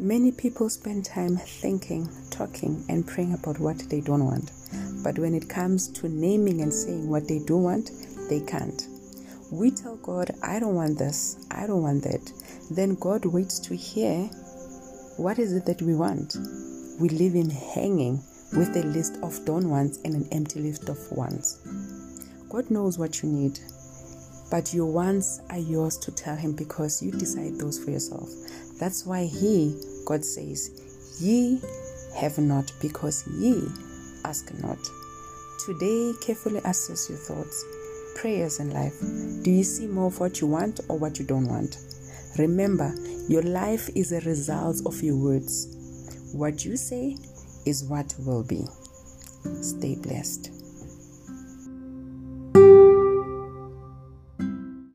Many people spend time thinking, talking, and praying about what they don't want. But when it comes to naming and saying what they do want, they can't. We tell God, I don't want this, I don't want that. Then God waits to hear what is it that we want. We live in hanging with a list of don't wants and an empty list of wants. God knows what you need, but your wants are yours to tell Him because you decide those for yourself. That's why He, God says, Ye have not because ye ask not. Today, carefully assess your thoughts, prayers, and life. Do you see more of what you want or what you don't want? Remember, your life is a result of your words. What you say is what will be. Stay blessed.